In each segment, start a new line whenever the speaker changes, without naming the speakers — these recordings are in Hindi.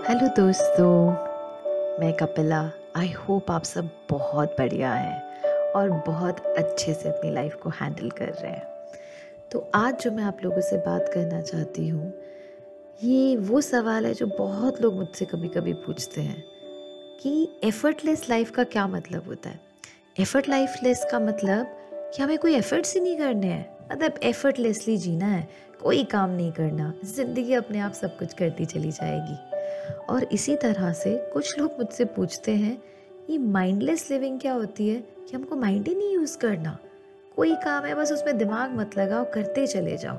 हेलो दोस्तों, मैं कपिला। आई होप आप सब बहुत बढ़िया हैं और बहुत अच्छे से अपनी लाइफ को हैंडल कर रहे हैं। तो आज जो मैं आप लोगों से बात करना चाहती हूँ, ये वो सवाल है जो बहुत लोग मुझसे कभी कभी पूछते हैं कि एफर्टलेस लाइफ का क्या मतलब होता है? एफर्ट लाइफलेस का मतलब कि हमें कोई एफर्ट्स ही नहीं करने हैं। मतलब एफर्टलेसली जीना है, कोई काम नहीं करना। ज़िंदगी अपने आप सब कुछ करती चली जाएगी। और इसी तरह से कुछ लोग मुझसे पूछते हैं, ये माइंडलेस लिविंग क्या होती है? कि हमको माइंड ही नहीं यूज़ करना? कोई काम है, बस उसमें दिमाग मत लगाओ, करते चले जाओ।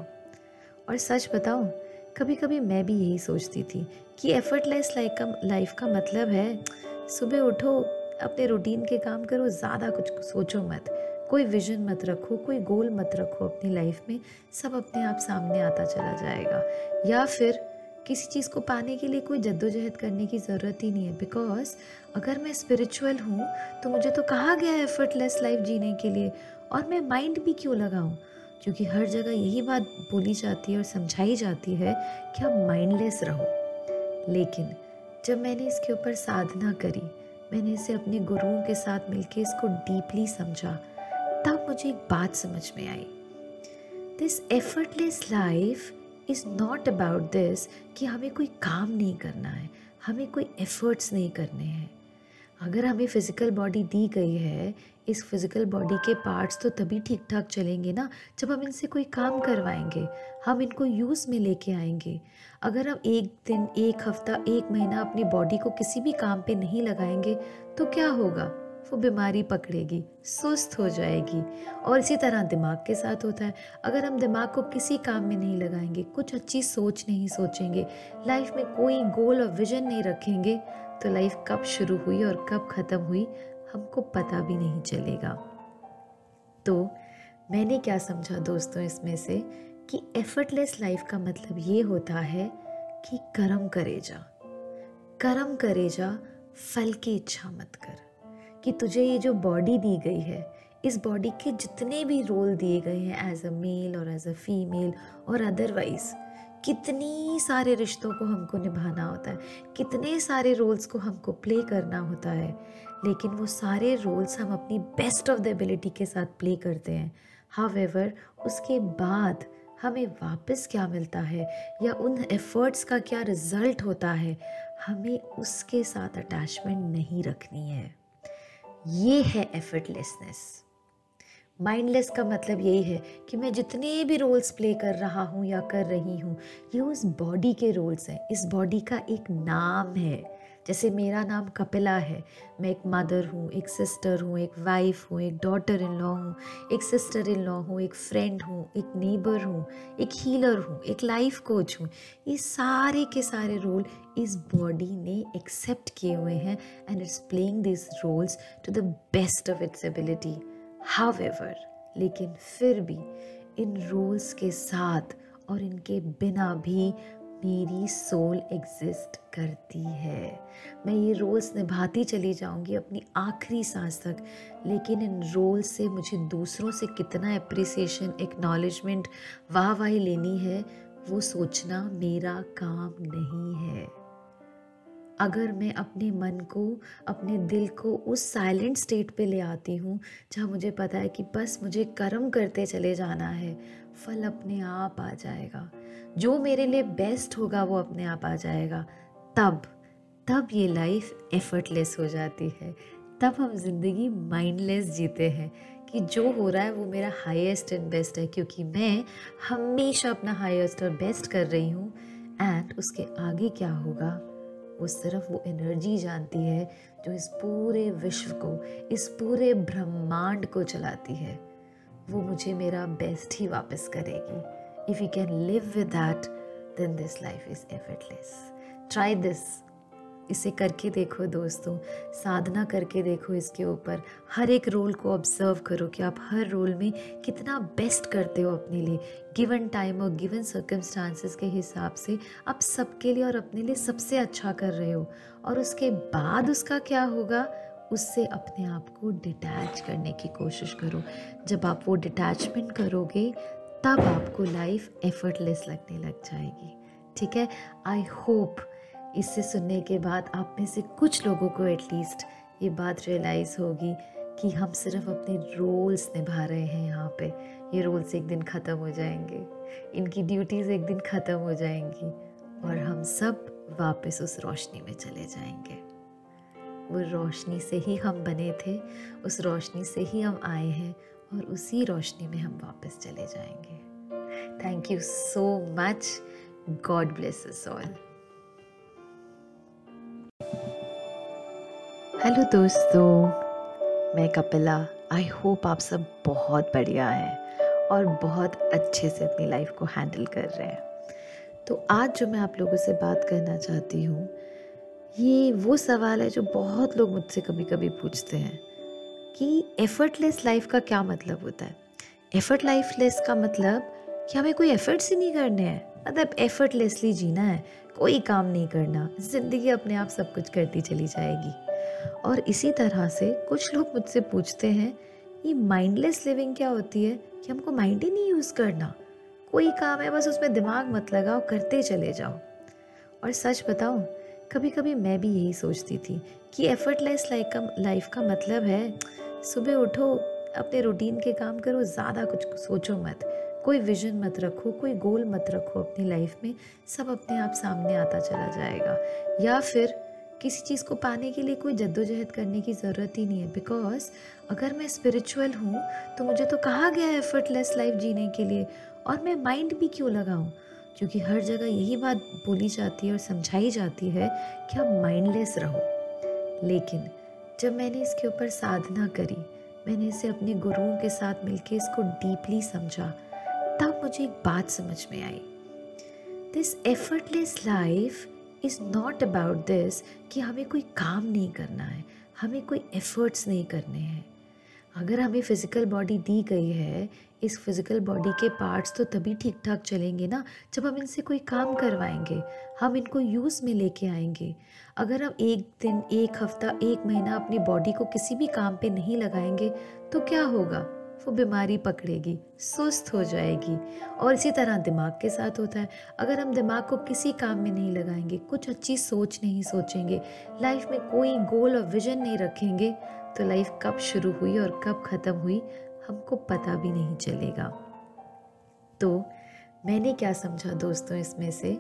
और सच बताऊँ कभी कभी मैं भी यही सोचती थी कि एफर्टलेस लाइफ का लाइफ का मतलब है, सुबह उठो, अपने रूटीन के काम करो, ज़्यादा कुछ सोचो मत। कोई विजन मत रखो, कोई गोल मत रखो अपनी लाइफ में, सब अपने आप सामने आता चला जाएगा। या फिर किसी चीज़ को पाने के लिए कोई जद्दोजहद करने की ज़रूरत ही नहीं है। बिकॉज़ अगर मैं स्पिरिचुअल हूँ तो मुझे तो कहा गया है एफर्टलेस लाइफ जीने के लिए। और मैं माइंड भी क्यों लगाऊँ? क्योंकि हर जगह यही बात बोली जाती है और समझाई जाती है कि आप माइंडलेस रहो। लेकिन जब मैंने इसके ऊपर साधना करी, मैंने इसे अपने गुरुओं के साथ मिलकर इसको डीपली समझा, तब मुझे एक बात समझ में आई। This effortless life is not about this कि हमें कोई काम नहीं करना है, हमें कोई एफर्ट्स नहीं करने हैं। अगर हमें फ़िज़िकल बॉडी दी गई है, इस फ़िज़िकल बॉडी के पार्ट्स तो तभी ठीक ठाक चलेंगे ना, जब हम इनसे कोई काम करवाएँगे, हम इनको यूज़ में लेके आएँगे। अगर हम एक दिन, एक हफ़्ता, एक महीना अपनी बॉडी को किसी भी काम पे नहीं लगाएँगे तो क्या होगा? वो बीमारी पकड़ेगी, सुस्त हो जाएगी। और इसी तरह दिमाग के साथ होता है। अगर हम दिमाग को किसी काम में नहीं लगाएँगे, कुछ अच्छी सोच नहीं सोचेंगे, लाइफ में कोई गोल और विजन नहीं रखेंगे तो लाइफ कब शुरू हुई और कब ख़त्म हुई, हमको पता भी नहीं चलेगा। तो मैंने क्या समझा दोस्तों इसमें से कि एफर्टलेस लाइफ का मतलब ये होता है कि कर्म करे जा कर्म करे जा फल की इच्छा मत कर। कि तुझे ये जो बॉडी दी गई है, इस बॉडी के जितने भी रोल दिए गए हैं as a male or as a female or otherwise कितनी सारे रिश्तों को हमको निभाना होता है, कितने सारे रोल्स को हमको प्ले करना होता है, लेकिन वो सारे रोल्स हम अपनी बेस्ट ऑफ़ द एबिलिटी के साथ प्ले करते हैं। हावेवर उसके बाद हमें वापस क्या मिलता है या उन एफर्ट्स का क्या रिज़ल्ट होता है, हमें उसके साथ अटैचमेंट नहीं रखनी है। ये है एफर्टलेसनेस माइंडलेस का मतलब यही है कि मैं जितने भी रोल्स प्ले कर रहा हूँ या कर रही हूँ, ये उस बॉडी के रोल्स हैं। इस बॉडी का एक नाम है। जैसे मेरा नाम कपिला है। मैं एक मदर हूँ, एक सिस्टर हूँ, एक वाइफ हूँ, एक डॉटर इन लॉ हूँ, एक सिस्टर इन लॉ हूँ, एक फ्रेंड हूँ, एक नेबर हूँ, एक हीलर हूँ, एक लाइफ कोच हूँ। ये सारे के सारे रोल इस बॉडी ने एक्सेप्ट किए हुए हैं and it's playing this roles to the best of its ability how लेकिन फिर भी इन रोल्स के साथ और इनके बिना भी मेरी सोल एग्जिस्ट करती है। मैं ये रोल्स निभाती चली जाऊँगी अपनी आखिरी सांस तक, लेकिन इन रोल्स से मुझे दूसरों से कितना अप्रिसिएशन एक्नॉलेजमेंट वाह वाही लेनी है, वो सोचना मेरा काम नहीं है। अगर मैं अपने मन को, अपने दिल को उस साइलेंट स्टेट पे ले आती हूँ, जहाँ मुझे पता है कि बस मुझे कर्म करते चले जाना है, फल अपने आप आ जाएगा। जो मेरे लिए बेस्ट होगा वो अपने आप आ जाएगा। तब तब ये लाइफ एफर्टलेस हो जाती है। तब हम ज़िंदगी माइंडलेस जीते हैं कि जो हो रहा है वो मेरा हाईएस्ट एंड बेस्ट है क्योंकि मैं हमेशा अपना हाईएस्ट और बेस्ट कर रही हूँ। एंड उसके आगे क्या होगा? वो सिर्फ़ वो एनर्जी जानती है जो इस पूरे विश्व को, इस पूरे ब्रह्मांड को चलाती है। वो मुझे मेरा बेस्ट ही वापस करेगी। If you can live with that, then this life is effortless. Try this. इसे करके देखो दोस्तों साधना करके देखो इसके ऊपर। हर एक रोल को ऑब्ज़र्व करो कि आप हर रोल में कितना बेस्ट करते हो अपने लिए। गिवन टाइम और गिवन सर्कमस्टांसिस के हिसाब से आप सबके लिए और अपने लिए सबसे अच्छा कर रहे हो। और उसके बाद उसका क्या होगा? उससे अपने आप को डिटैच करने की कोशिश करो। जब आप वो डिटैचमेंट करोगे तब आपको लाइफ एफर्टलेस लगने लग जाएगी। ठीक है? आई होप इसे सुनने के बाद आप में से कुछ लोगों को एटलीस्ट ये बात रियलाइज़ होगी कि हम सिर्फ़ अपने रोल्स निभा रहे हैं यहाँ पे। ये रोल्स एक दिन ख़त्म हो जाएँगे। इनकी ड्यूटीज़ एक दिन ख़त्म हो जाएँगी और हम सब वापस उस रोशनी में चले जाएँगे। वो रोशनी से ही हम बने थे, उस रोशनी से ही हम आए हैं और उसी रोशनी में हम वापस चले जाएँगे। Thank you so much God bless us all hello दोस्तों, मैं कपिला। आई होप आप सब बहुत बढ़िया हैं और बहुत अच्छे से अपनी लाइफ को हैंडल कर रहे हैं। तो आज जो मैं आप लोगों से बात करना चाहती हूँ, ये वो सवाल है जो बहुत लोग मुझसे कभी कभी पूछते हैं। कि एफर्टलेस लाइफ का क्या मतलब होता है? एफर्ट लाइफलेस का मतलब कि हमें कोई एफर्ट्स ही नहीं करने हैं। मतलब एफर्टलेसली जीना है, कोई काम नहीं करना, ज़िंदगी अपने आप सब कुछ करती चली जाएगी। और इसी तरह से कुछ लोग मुझसे पूछते हैं, ये माइंडलेस लिविंग क्या होती है? कि हमको माइंड ही नहीं यूज़ करना। कोई काम है, बस उसमें दिमाग मत लगाओ, करते चले जाओ। और सच बताऊँ कभी कभी मैं भी यही सोचती थी कि एफर्टलेस लाइफ का लाइफ का मतलब है, सुबह उठो, अपने रूटीन के काम करो, ज़्यादा कुछ सोचो मत। कोई विजन मत रखो, कोई गोल मत रखो अपनी लाइफ में, सब अपने आप सामने आता चला जाएगा। या फिर किसी चीज़ को पाने के लिए कोई जद्दोजहद करने की ज़रूरत ही नहीं है। बिकॉज़ अगर मैं स्पिरिचुअल हूँ तो मुझे तो कहा गया है एफर्टलेस लाइफ जीने के लिए। और मैं माइंड भी क्यों लगाऊँ? क्योंकि हर जगह यही बात बोली जाती है और समझाई जाती है कि आप माइंडलेस रहो। लेकिन जब मैंने इसके ऊपर साधना करी, मैंने इसे अपने गुरुओं के साथ मिलकर इसको डीपली समझा, तब मुझे एक बात समझ में आई। This effortless life is not about this कि हमें कोई काम नहीं करना है, हमें कोई एफर्ट्स नहीं करने हैं। अगर हमें फ़िज़िकल बॉडी दी गई है, इस फ़िज़िकल बॉडी के पार्ट्स तो तभी ठीक ठाक चलेंगे ना, जब हम इनसे कोई काम करवाएँगे, हम इनको यूज़ में लेके आएँगे। अगर हम एक दिन, एक हफ़्ता, एक महीना अपनी बॉडी को किसी भी काम पे नहीं लगाएँगे तो क्या होगा? वो बीमारी पकड़ेगी, सुस्त हो जाएगी। और इसी तरह दिमाग के साथ होता है। अगर हम दिमाग को किसी काम में नहीं लगाएँगे, कुछ अच्छी सोच नहीं सोचेंगे लाइफ में कोई गोल और विजन नहीं रखेंगे तो लाइफ कब शुरू हुई और कब ख़त्म हुई, हमको पता भी नहीं चलेगा। तो मैंने क्या समझा दोस्तों इसमें से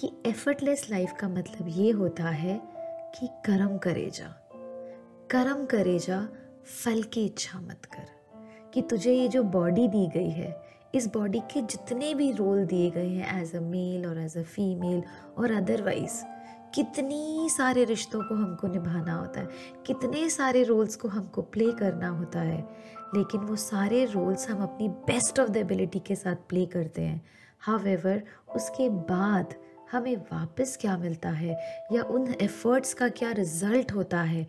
कि एफर्टलेस लाइफ का मतलब ये होता है कि कर्म करे जा कर्म करे जा फल की इच्छा मत कर। कि तुझे ये जो बॉडी दी गई है, इस बॉडी के जितने भी रोल दिए गए हैं as a male or as a female or otherwise कितनी सारे रिश्तों को हमको निभाना होता है, कितने सारे रोल्स को हमको प्ले करना होता है, लेकिन वो सारे रोल्स हम अपनी बेस्ट ऑफ़ द एबिलिटी के साथ प्ले करते हैं। हावेवर उसके बाद हमें वापस क्या मिलता है या उन एफर्ट्स का क्या रिज़ल्ट होता है,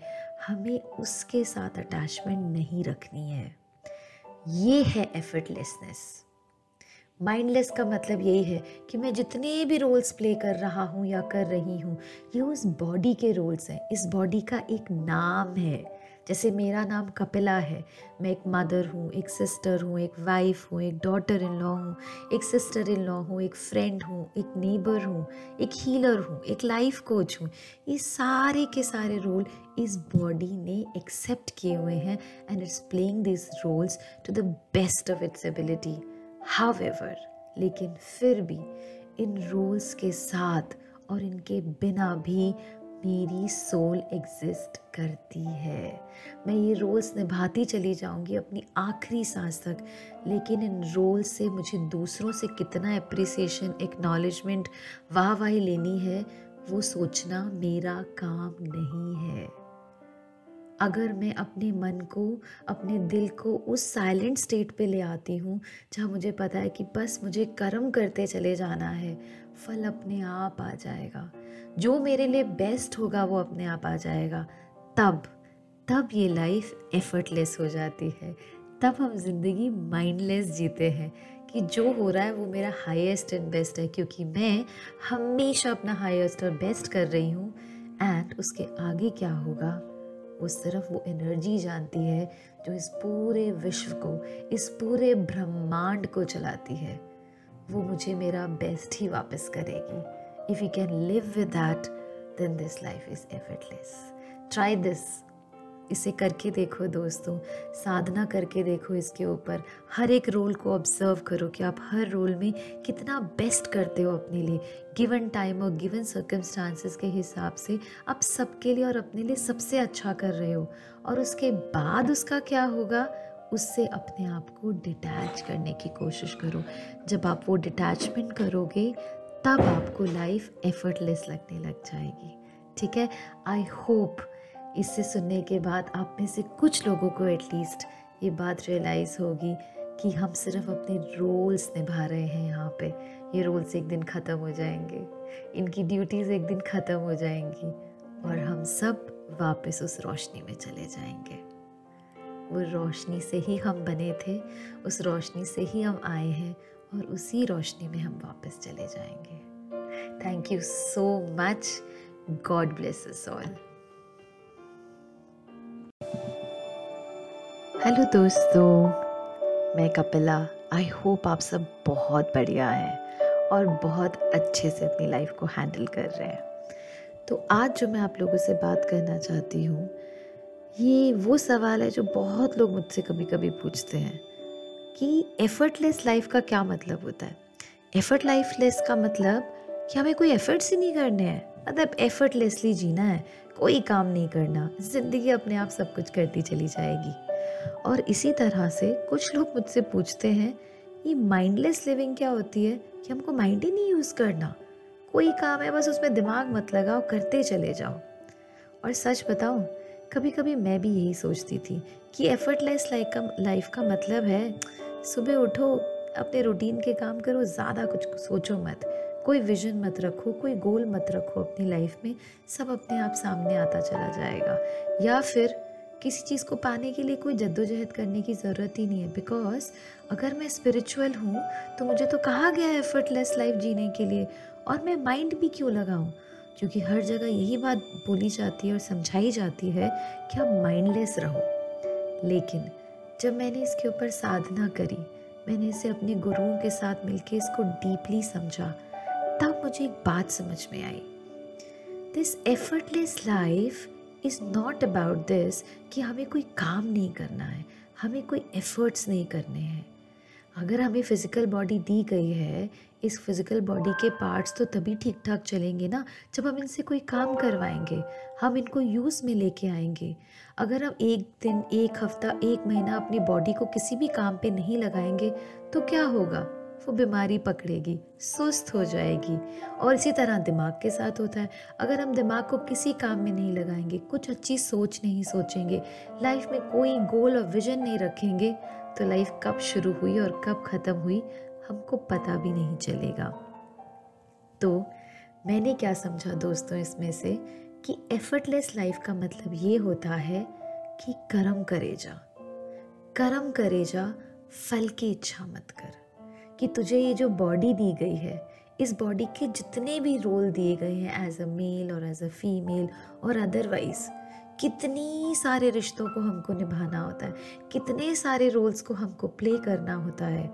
हमें उसके साथ अटैचमेंट नहीं रखनी है। ये है एफर्टलेसनेस माइंडलेस का मतलब यही है कि मैं जितने भी रोल्स प्ले कर रहा हूँ या कर रही हूँ, ये उस बॉडी के रोल्स हैं। इस बॉडी का एक नाम है। जैसे मेरा नाम कपिला है। मैं एक मदर हूँ, एक सिस्टर हूँ, एक वाइफ हूँ, एक डॉटर इन लॉ हूँ, एक सिस्टर इन लॉ हूँ, एक फ्रेंड हूँ, एक नेबर हूँ, एक हीलर हूँ, एक लाइफ कोच हूँ। ये सारे के सारे रोल इस बॉडी ने एक्सेप्ट किए हुए हैं and it's playing this roles to the best of its ability how लेकिन फिर भी इन रोल्स के साथ और इनके बिना भी मेरी सोल एग्जिस्ट करती है। मैं ये रोल्स निभाती चली जाऊँगी अपनी आखिरी सांस तक, लेकिन इन रोल से मुझे दूसरों से कितना अप्रिसिएशन एक्नॉलेजमेंट वाह वाही लेनी है, वो सोचना मेरा काम नहीं है। अगर मैं अपने मन को, अपने दिल को उस साइलेंट स्टेट पे ले आती हूँ, जहाँ मुझे पता है कि बस मुझे कर्म करते चले जाना है, फल अपने आप आ जाएगा। जो मेरे लिए बेस्ट होगा, वो अपने आप आ जाएगा। तब तब ये लाइफ एफर्टलेस हो जाती है। तब हम ज़िंदगी माइंडलेस जीते हैं कि जो हो रहा है, वो मेरा हाईएस्ट एंड बेस्ट है, क्योंकि मैं हमेशा अपना हाईएस्ट और बेस्ट कर रही हूँ। एंड उसके आगे क्या होगा? वो सिर्फ़ वो एनर्जी जानती है, जो इस पूरे विश्व को, इस पूरे ब्रह्मांड को चलाती है। वो मुझे मेरा बेस्ट ही वापस करेगी। If you can live with that then this life is effortless try this. इसे करके देखो दोस्तों, साधना करके देखो इसके ऊपर। हर एक रोल को ऑब्ज़र्व करो कि आप हर रोल में कितना बेस्ट करते हो अपने लिए। गिवन टाइम और गिवन सर्कमस्टांसिस के हिसाब से आप सबके लिए और अपने लिए सबसे अच्छा कर रहे हो। और उसके बाद उसका क्या होगा? उससे अपने आप को डिटैच करने की कोशिश करो। जब आप वो डिटैचमेंट करोगे, तब आपको लाइफ एफर्टलेस लगने लग जाएगी। ठीक है? आई होप इससे सुनने के बाद आप में से कुछ लोगों को एटलीस्ट ये बात रियलाइज़ होगी कि हम सिर्फ़ अपने रोल्स निभा रहे हैं यहाँ पे। ये रोल्स एक दिन ख़त्म हो जाएँगे। इनकी ड्यूटीज़ एक दिन ख़त्म हो जाएँगी और हम सब वापस उस रोशनी में चले जाएँगे। वो रोशनी से ही हम बने थे, उस रोशनी से ही हम आए हैं और उसी रोशनी में हम वापस चले जाएँगे। Thank you so much God bless all hello दोस्तों, मैं कपिला। आई होप आप सब बहुत बढ़िया हैं और बहुत अच्छे से अपनी लाइफ को हैंडल कर रहे हैं। तो आज जो मैं आप लोगों से बात करना चाहती हूँ, ये वो सवाल है जो बहुत लोग मुझसे कभी कभी पूछते हैं कि एफर्टलेस लाइफ का क्या मतलब होता है? एफर्ट लाइफलेस का मतलब कि हमें कोई एफर्ट्स ही नहीं करने हैं। मतलब एफर्टलेसली जीना है, कोई काम नहीं करना। ज़िंदगी अपने आप सब कुछ करती चली जाएगी। और इसी तरह से कुछ लोग मुझसे पूछते हैं, ये माइंडलेस लिविंग क्या होती है? कि हमको माइंड ही नहीं यूज़ करना। कोई काम है, बस उसमें दिमाग मत लगाओ, करते चले जाओ। और सच बताओ कभी कभी मैं भी यही सोचती थी कि एफर्टलेस लाइफ का लाइफ का मतलब है, सुबह उठो, अपने रूटीन के काम करो, ज़्यादा कुछ सोचो मत। कोई विजन मत रखो, कोई गोल मत रखो अपनी लाइफ में, सब अपने आप सामने आता चला जाएगा। या फिर किसी चीज़ को पाने के लिए कोई जद्दोजहद करने की ज़रूरत ही नहीं है। बिकॉज़ अगर मैं स्पिरिचुअल हूँ तो मुझे तो कहा गया है एफर्टलेस लाइफ जीने के लिए। और मैं माइंड भी क्यों लगाऊँ? क्योंकि हर जगह यही बात बोली जाती है और समझाई जाती है कि आप माइंडलेस रहो। लेकिन जब मैंने इसके ऊपर साधना करी, मैंने इसे अपने गुरुओं के साथ मिलकर इसको डीपली समझा, तब मुझे एक बात समझ में आई। This effortless life is not about this कि हमें कोई काम नहीं करना है, हमें कोई एफर्ट्स नहीं करने हैं। अगर हमें फ़िज़िकल बॉडी दी गई है, इस फ़िज़िकल बॉडी के पार्ट्स तो तभी ठीक ठाक चलेंगे ना, जब हम इनसे कोई काम करवाएँगे, हम इनको यूज़ में लेके आएँगे। अगर हम एक दिन, एक हफ़्ता, एक महीना अपनी बॉडी को किसी भी काम पे नहीं लगाएँगे तो क्या होगा? वो बीमारी पकड़ेगी, सुस्त हो जाएगी। और इसी तरह दिमाग के साथ होता है। अगर हम दिमाग को किसी काम में नहीं लगाएँगे, कुछ अच्छी सोच नहीं सोचेंगे, लाइफ में कोई गोल और विजन नहीं रखेंगे तो लाइफ कब शुरू हुई और कब ख़त्म हुई, हमको पता भी नहीं चलेगा। तो मैंने क्या समझा दोस्तों इसमें से कि एफर्टलेस लाइफ का मतलब ये होता है कि कर्म करे जा कर्म करे जा फल की इच्छा मत कर। कि तुझे ये जो बॉडी दी गई है, इस बॉडी के जितने भी रोल दिए गए हैं as a male or as a female or otherwise कितनी सारे रिश्तों को हमको निभाना होता है, कितने सारे रोल्स को हमको प्ले करना होता है,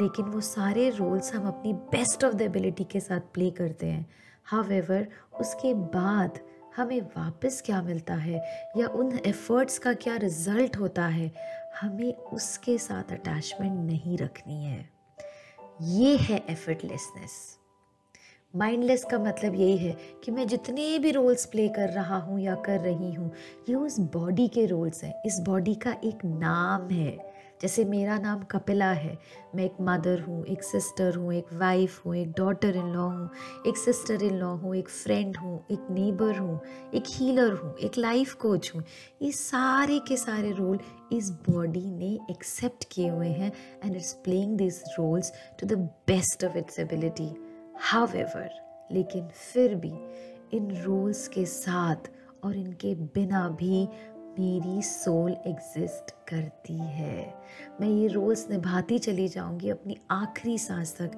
लेकिन वो सारे रोल्स हम अपनी बेस्ट ऑफ़ द एबिलिटी के साथ प्ले करते हैं। हाउ उसके बाद हमें वापस क्या मिलता है या उन एफर्ट्स का क्या रिज़ल्ट होता है, हमें उसके साथ अटैचमेंट नहीं रखनी है। ये है एफर्टलेसनेस माइंडलेस का मतलब यही है कि मैं जितने भी रोल्स प्ले कर रहा हूँ या कर रही हूँ, ये उस बॉडी के रोल्स हैं। इस बॉडी का एक नाम है। जैसे मेरा नाम कपिला है। मैं एक मदर हूँ, एक सिस्टर हूँ, एक वाइफ हूँ, एक डॉटर इन लॉ हूँ, एक सिस्टर इन लॉ हूँ, एक फ्रेंड हूँ, एक नेबर हूँ, एक हीलर हूँ, एक लाइफ कोच हूँ। ये सारे के सारे रोल इस बॉडी ने एक्सेप्ट किए हुए हैं and it's playing this roles to the best of its ability how लेकिन फिर भी इन रोल्स के साथ और इनके बिना भी मेरी सोल एग्जिस्ट करती है। मैं ये रोल्स निभाती चली जाऊँगी अपनी आखिरी सांस तक,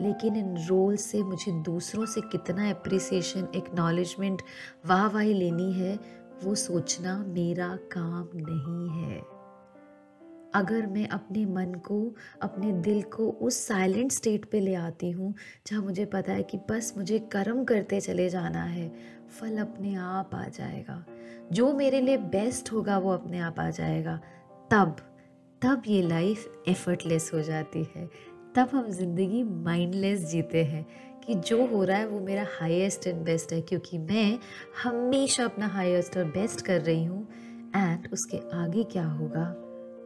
लेकिन इन रोल से मुझे दूसरों से कितना अप्रिसिएशन एक्नॉलेजमेंट वाह वाह लेनी है, वो सोचना मेरा काम नहीं है। अगर मैं अपने मन को, अपने दिल को उस साइलेंट स्टेट पे ले आती हूँ, जहाँ मुझे पता है कि बस मुझे कर्म करते चले जाना है, फल अपने आप आ जाएगा। जो मेरे लिए बेस्ट होगा वो अपने आप आ जाएगा। तब तब ये लाइफ एफर्टलेस हो जाती है। तब हम ज़िंदगी माइंडलेस जीते हैं कि जो हो रहा है वो मेरा हाईएस्ट एंड बेस्ट है, क्योंकि मैं हमेशा अपना हाईएस्ट और बेस्ट कर रही हूँ। एंड उसके आगे क्या होगा?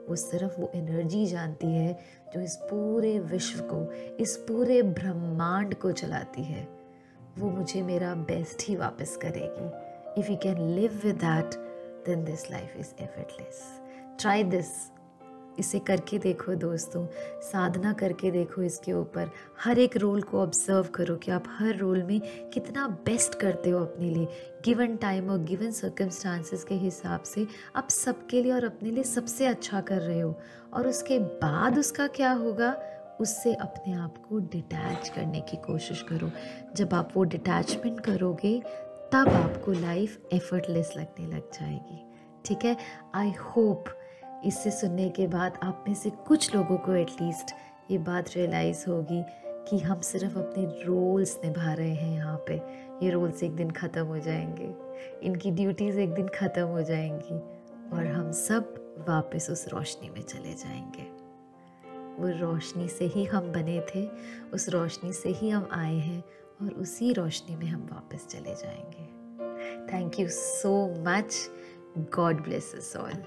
वो सिर्फ़ वो एनर्जी जानती है जो इस पूरे विश्व को, इस पूरे ब्रह्मांड को चलाती है। वो मुझे मेरा बेस्ट ही वापस करेगी। If you can live with that then this life is effortless try this इसे करके देखो दोस्तों, साधना करके देखो इसके ऊपर। हर एक रोल को ऑब्ज़र्व करो कि आप हर रोल में कितना बेस्ट करते हो अपने लिए। गिवन टाइम और गिवन सर्कमस्टांसिस के हिसाब से आप सबके लिए और अपने लिए सबसे अच्छा कर रहे हो। और उसके बाद उसका क्या होगा? उससे अपने आप को डिटैच करने की कोशिश करो। जब आप वो डिटैचमेंट करोगे, तब आपको लाइफ एफर्टलेस लगने लग जाएगी। ठीक है? आई होप इससे सुनने के बाद आप में से कुछ लोगों को एटलीस्ट ये बात रियलाइज़ होगी कि हम सिर्फ़ अपने रोल्स निभा रहे हैं यहाँ पे। ये रोल्स एक दिन ख़त्म हो जाएँगे। इनकी ड्यूटीज़ एक दिन ख़त्म हो जाएँगी और हम सब वापस उस रोशनी में चले जाएँगे। वो रोशनी से ही हम बने थे, उस रोशनी से ही हम आए हैं और उसी रोशनी में हम वापस चले जाएँगे। Thank you so much god bless all